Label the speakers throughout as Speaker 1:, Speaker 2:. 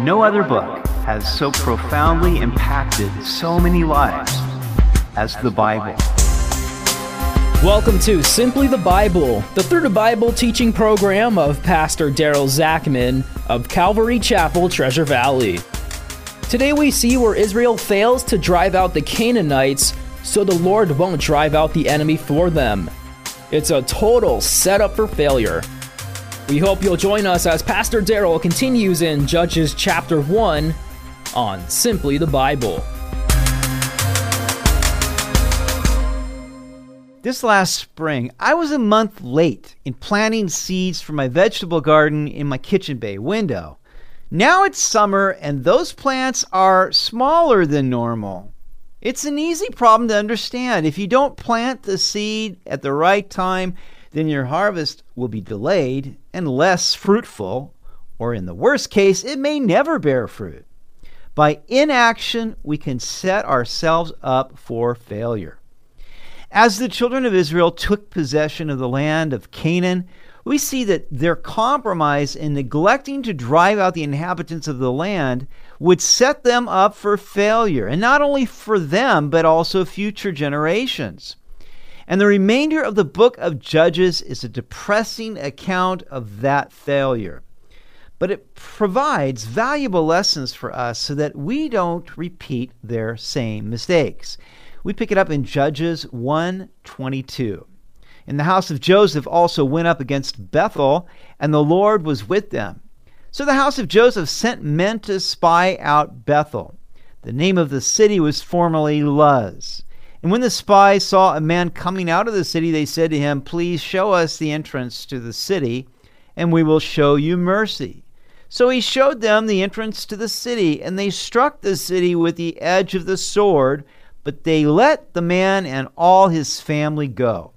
Speaker 1: No other book has so profoundly impacted so many lives as the Bible.
Speaker 2: Welcome to Simply the Bible, the the Bible teaching program of Pastor Daryl Zachman of Calvary Chapel, Treasure Valley. Today we see where Israel fails to drive out the Canaanites so the Lord won't drive out the enemy for them. It's a total setup for failure. We hope you'll join us as Pastor Daryl continues in Judges chapter 1 on Simply the Bible.
Speaker 3: This last spring, I was a month late in planting seeds for my vegetable garden in my kitchen bay window. Now it's summer and those plants are smaller than normal. It's an easy problem to understand. If you don't plant the seed at the right time, then your harvest will be delayed and less fruitful, or in the worst case, it may never bear fruit. By inaction, we can set ourselves up for failure. As the children of Israel took possession of the land of Canaan, we see that their compromise in neglecting to drive out the inhabitants of the land would set them up for failure, and not only for them, but also future generations. And the remainder of the book of Judges is a depressing account of that failure. But it provides valuable lessons for us so that we don't repeat their same mistakes. We pick it up in Judges 1:22. And the house of Joseph also went up against Bethel, and the Lord was with them. So the house of Joseph sent men to spy out Bethel. The name of the city was formerly Luz. And when the spies saw a man coming out of the city, they said to him, Please show us the entrance to the city, and we will show you mercy. So he showed them the entrance to the city, and they struck the city with the edge of the sword, but they let the man and all his family go.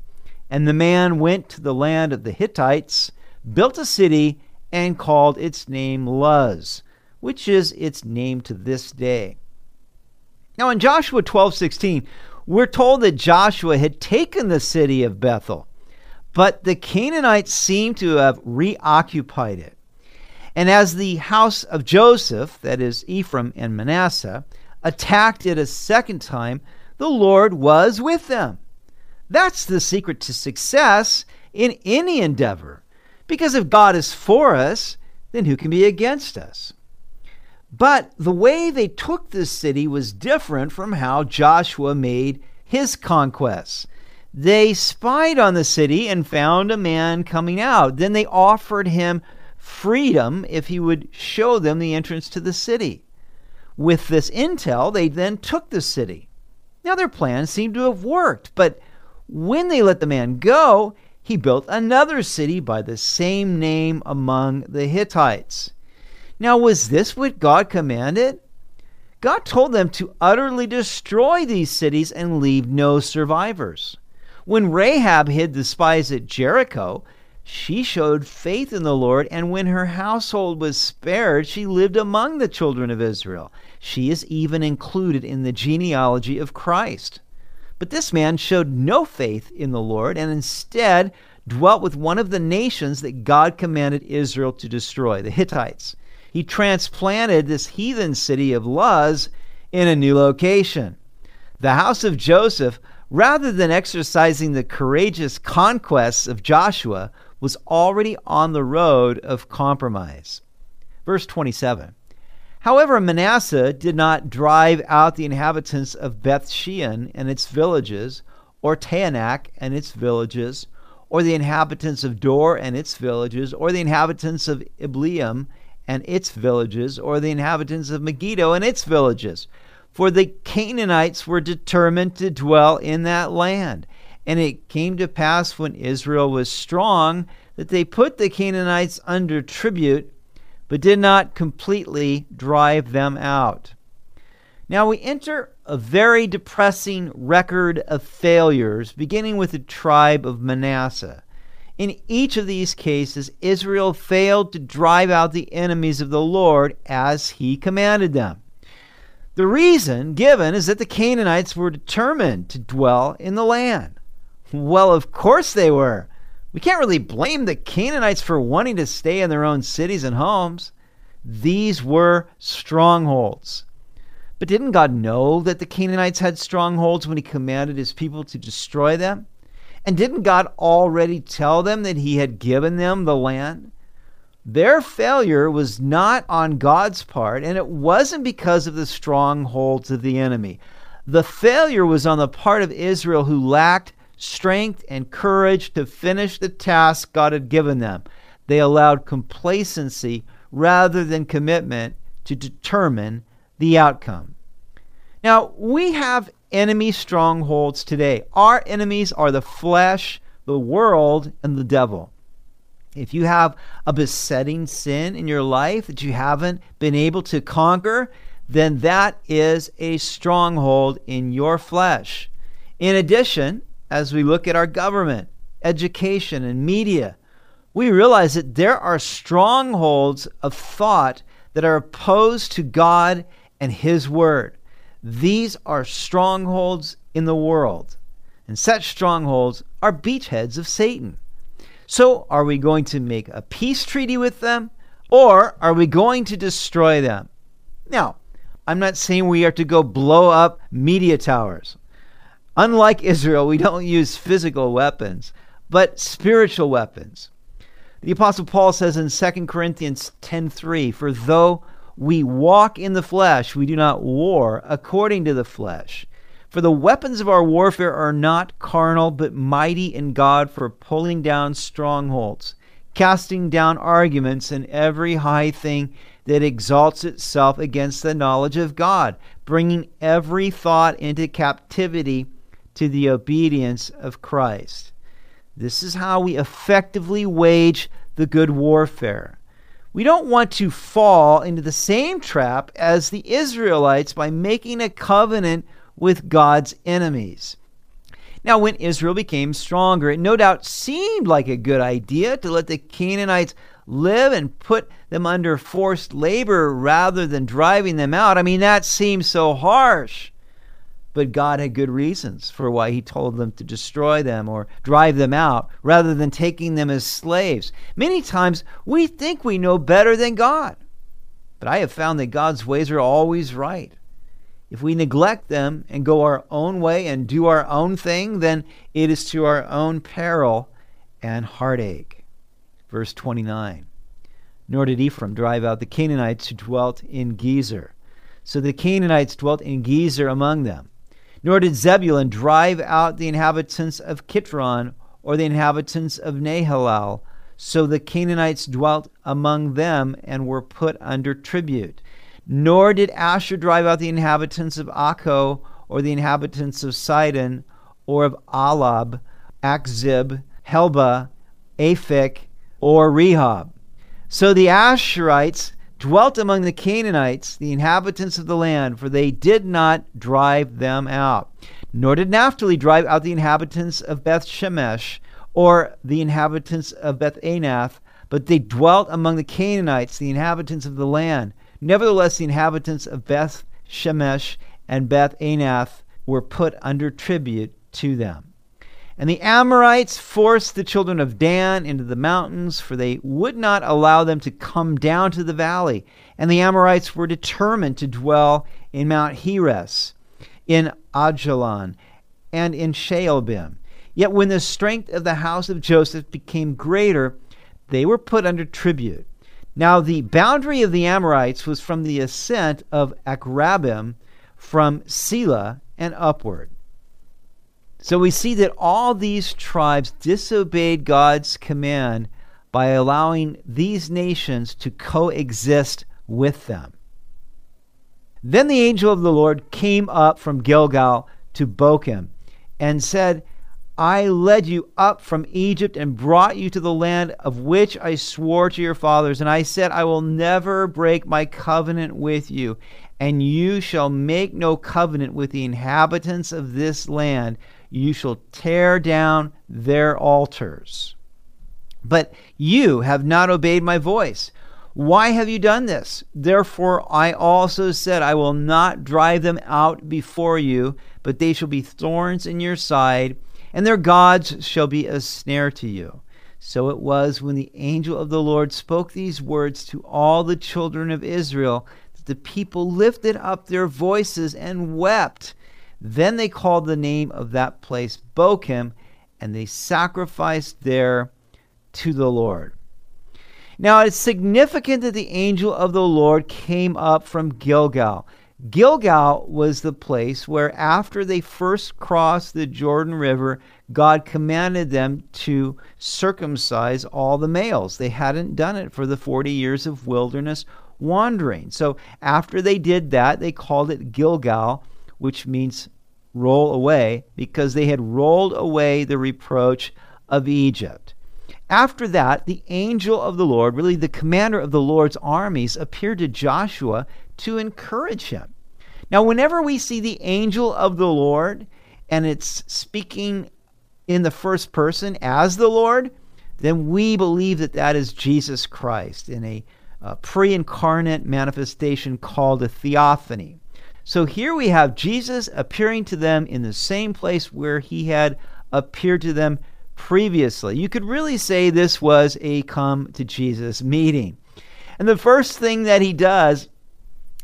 Speaker 3: And the man went to the land of the Hittites, built a city, and called its name Luz, which is its name to this day. Now in Joshua 12:16, we're told that Joshua had taken the city of Bethel, but the Canaanites seem to have reoccupied it. And as the house of Joseph, that is Ephraim and Manasseh, attacked it a second time, the Lord was with them. That's the secret to success in any endeavor. Because if God is for us, then who can be against us? But the way they took this city was different from how Joshua made his conquests. They spied on the city and found a man coming out. Then they offered him freedom if he would show them the entrance to the city. With this intel, they then took the city. Now, their plan seemed to have worked, but when they let the man go, he built another city by the same name among the Hittites. Now, was this what God commanded? God told them to utterly destroy these cities and leave no survivors. When Rahab hid the spies at Jericho, she showed faith in the Lord, and when her household was spared, she lived among the children of Israel. She is even included in the genealogy of Christ. But this man showed no faith in the Lord and instead dwelt with one of the nations that God commanded Israel to destroy, the Hittites he transplanted this heathen city of Luz in a new location. The house of Joseph, rather than exercising the courageous conquests of Joshua, was already on the road of compromise. Verse 27. However, Manasseh did not drive out the inhabitants of Beth Shean and its villages, or Taanach and its villages, or the inhabitants of Dor and its villages, or the inhabitants of Ibleam and its villages, or the inhabitants of Megiddo and its villages. For the Canaanites were determined to dwell in that land. And it came to pass when Israel was strong that they put the Canaanites under tribute, but did not completely drive them out. Now we enter a very depressing record of failures, beginning with the tribe of Manasseh. In each of these cases, Israel failed to drive out the enemies of the Lord as he commanded them. The reason given is that the Canaanites were determined to dwell in the land. Well, of course they were. We can't really blame the Canaanites for wanting to stay in their own cities and homes. These were strongholds. But didn't God know that the Canaanites had strongholds when he commanded his people to destroy them? And didn't God already tell them that he had given them the land? Their failure was not on God's part, and it wasn't because of the strongholds of the enemy. The failure was on the part of Israel who lacked strength and courage to finish the task God had given them. They allowed complacency rather than commitment to determine the outcome. Now, we have enemy strongholds today. Our enemies are the flesh, the world, and the devil. If you have a besetting sin in your life that you haven't been able to conquer, then that is a stronghold in your flesh. In addition, as we look at our government, education, and media, we realize that there are strongholds of thought that are opposed to God and His Word. These are strongholds in the world, and such strongholds are beachheads of Satan. So, are we going to make a peace treaty with them, or are we going to destroy them? Now, I'm not saying we are to go blow up media towers. Unlike Israel, we don't use physical weapons, but spiritual weapons. The apostle Paul says in 2 Corinthians 10:3, "For though we walk in the flesh, we do not war according to the flesh. For the weapons of our warfare are not carnal, but mighty in God for pulling down strongholds, casting down arguments and every high thing that exalts itself against the knowledge of God, bringing every thought into captivity to the obedience of Christ. This is how we effectively wage the good warfare. We don't want to fall into the same trap as the Israelites by making a covenant with God's enemies. Now, when Israel became stronger, it no doubt seemed like a good idea to let the Canaanites live and put them under forced labor rather than driving them out. I mean, that seems so harsh. But God had good reasons for why He told them to destroy them or drive them out rather than taking them as slaves. Many times we think we know better than God. But I have found that God's ways are always right. If we neglect them and go our own way and do our own thing, then it is to our own peril and heartache. Verse 29 Nor did Ephraim drive out the Canaanites who dwelt in Gezer. So the Canaanites dwelt in Gezer among them. Nor did Zebulun drive out the inhabitants of Kitron or the inhabitants of Nahalal. So the Canaanites dwelt among them and were put under tribute. Nor did Asher drive out the inhabitants of Akko or the inhabitants of Sidon or of Ahlab, Achzib, Helba, Aphek, or Rehob. So the Asherites dwelt among the Canaanites, the inhabitants of the land, for they did not drive them out. Nor did Naphtali drive out the inhabitants of Beth Shemesh or the inhabitants of Beth Anath, but they dwelt among the Canaanites, the inhabitants of the land. Nevertheless, the inhabitants of Beth Shemesh and Beth Anath were put under tribute to them. And the Amorites forced the children of Dan into the mountains, for they would not allow them to come down to the valley. And the Amorites were determined to dwell in Mount Heres, in Ajalon, and in Shaalbim. Yet when the strength of the house of Joseph became greater, they were put under tribute. Now the boundary of the Amorites was from the ascent of Akrabim, from Selah and upward. So we see that all these tribes disobeyed God's command by allowing these nations to coexist with them. Then the angel of the Lord came up from Gilgal to Bochim and said, I led you up from Egypt and brought you to the land of which I swore to your fathers. And I said, I will never break my covenant with you, and you shall make no covenant with the inhabitants of this land you shall tear down their altars. But you have not obeyed my voice. Why have you done this? Therefore, I also said, I will not drive them out before you, but they shall be thorns in your side, and their gods shall be a snare to you. So it was when the angel of the Lord spoke these words to all the children of Israel that the people lifted up their voices and wept. Then they called the name of that place Bochim, and they sacrificed there to the Lord. Now it's significant that the angel of the Lord came up from Gilgal. Gilgal was the place where, after they first crossed the Jordan River, God commanded them to circumcise all the males. They hadn't done it for the 40 years of wilderness wandering. So, after they did that, they called it Gilgal, which means roll away, because they had rolled away the reproach of Egypt. After that, the angel of the Lord, really the commander of the Lord's armies, appeared to Joshua to encourage him. Now, whenever we see the angel of the Lord and it's speaking in the first person as the Lord, then we believe that that is Jesus Christ in a, uh, a pre incarnate manifestation called a theophany. So here we have Jesus appearing to them in the same place where he had appeared to them previously. You could really say this was a come to Jesus meeting. And the first thing that he does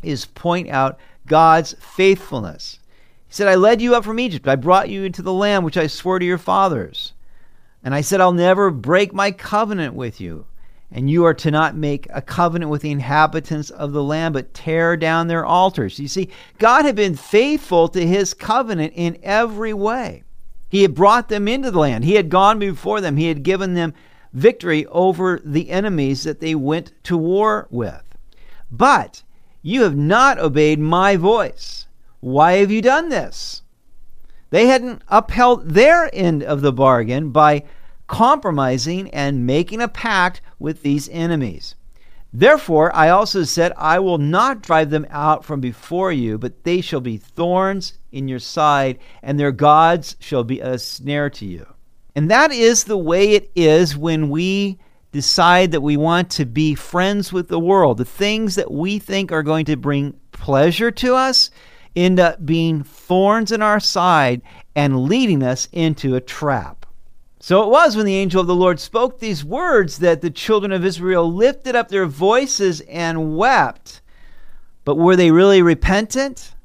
Speaker 3: is point out God's faithfulness. He said, I led you up from Egypt. I brought you into the land which I swore to your fathers. And I said, I'll never break my covenant with you. And you are to not make a covenant with the inhabitants of the land, but tear down their altars. You see, God had been faithful to his covenant in every way. He had brought them into the land, he had gone before them, he had given them victory over the enemies that they went to war with. But you have not obeyed my voice. Why have you done this? They hadn't upheld their end of the bargain by compromising and making a pact with these enemies. Therefore, I also said, I will not drive them out from before you, but they shall be thorns in your side, and their gods shall be a snare to you. And that is the way it is when we decide that we want to be friends with the world. The things that we think are going to bring pleasure to us end up being thorns in our side and leading us into a trap. So it was when the angel of the Lord spoke these words that the children of Israel lifted up their voices and wept. But were they really repentant?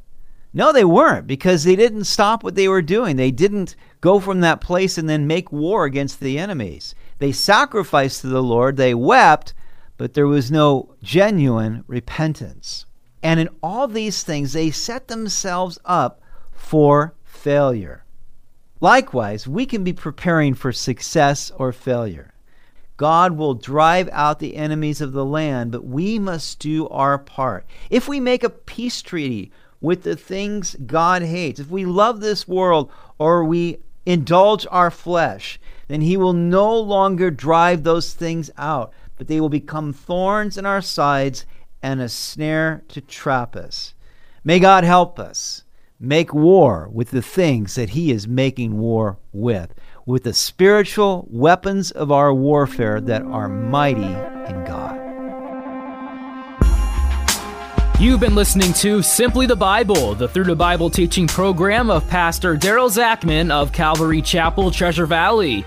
Speaker 3: No, they weren't because they didn't stop what they were doing. They didn't go from that place and then make war against the enemies. They sacrificed to the Lord, they wept, but there was no genuine repentance. And in all these things, they set themselves up for failure. Likewise, we can be preparing for success or failure. God will drive out the enemies of the land, but we must do our part. If we make a peace treaty with the things God hates, if we love this world or we indulge our flesh, then he will no longer drive those things out, but they will become thorns in our sides and a snare to trap us. May God help us make war with the things that he is making war with, with the spiritual weapons of our warfare that are mighty in God.
Speaker 2: You've been listening to Simply the Bible, the Through the Bible teaching program of Pastor Daryl Zachman of Calvary Chapel, Treasure Valley.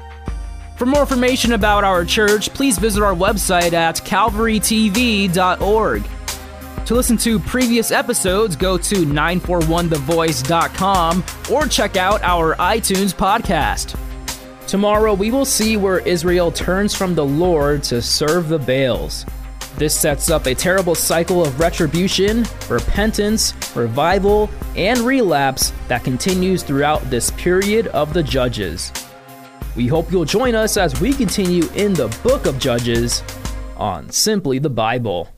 Speaker 2: For more information about our church, please visit our website at calvarytv.org. To listen to previous episodes, go to 941thevoice.com or check out our iTunes podcast. Tomorrow, we will see where Israel turns from the Lord to serve the Baals. This sets up a terrible cycle of retribution, repentance, revival, and relapse that continues throughout this period of the Judges. We hope you'll join us as we continue in the book of Judges on Simply the Bible.